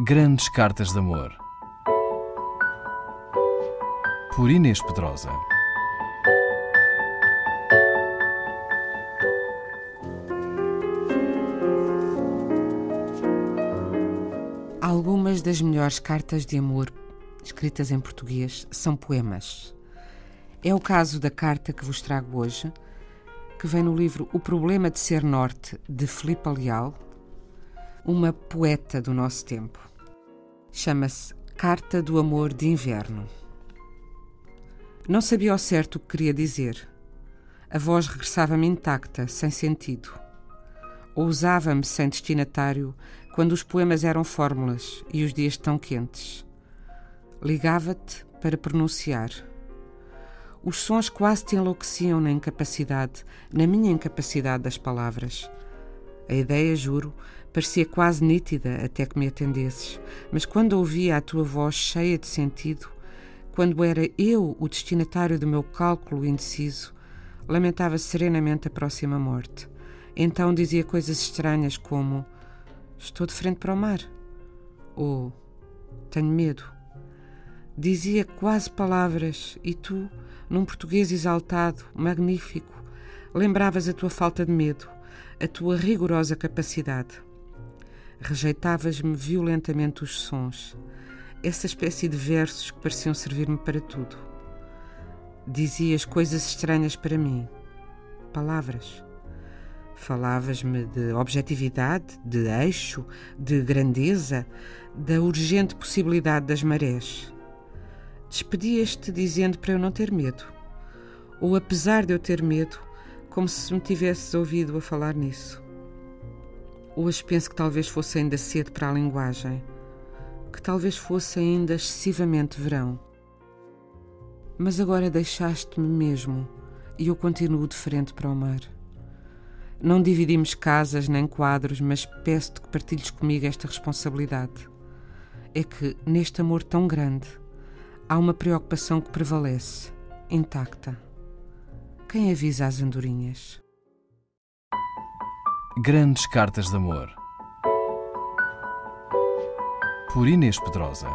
Grandes Cartas de Amor. Por Inês Pedrosa. Algumas das melhores cartas de amor escritas em português são poemas. É o caso da carta que vos trago hoje, que vem no livro O Problema de Ser Norte, de Filipe Leal, uma poeta do nosso tempo. Chama-se Carta do Amor de Inverno. Não sabia ao certo o que queria dizer. A voz regressava-me intacta, sem sentido. Ousava-me sem destinatário quando os poemas eram fórmulas e os dias tão quentes. Ligava-te para pronunciar. Os sons quase te enlouqueciam na incapacidade, na minha incapacidade das palavras. A ideia, juro, parecia quase nítida até que me atendesses, mas quando ouvia a tua voz cheia de sentido, quando era eu o destinatário do meu cálculo indeciso, lamentava serenamente a próxima morte. Então dizia coisas estranhas como: Estou de frente para o mar. Ou Tenho medo. Dizia quase palavras e tu, num português exaltado, magnífico, lembravas a tua falta de medo, a tua rigorosa capacidade. Rejeitavas-me violentamente os sons, essa espécie de versos que pareciam servir-me para tudo. Dizias coisas estranhas para mim, palavras. Falavas-me de objetividade, de eixo, de grandeza, da urgente possibilidade das marés. Despedias-te dizendo para eu não ter medo. Ou apesar de eu ter medo, como se me tivesses ouvido a falar nisso. Hoje penso que talvez fosse ainda cedo para a linguagem, que talvez fosse ainda excessivamente verão. Mas agora deixaste-me mesmo e eu continuo de frente para o mar. Não dividimos casas nem quadros, mas peço-te que partilhes comigo esta responsabilidade. É que, neste amor tão grande, há uma preocupação que prevalece, intacta. Quem avisa as andorinhas? Grandes Cartas de Amor. Por Inês Pedrosa.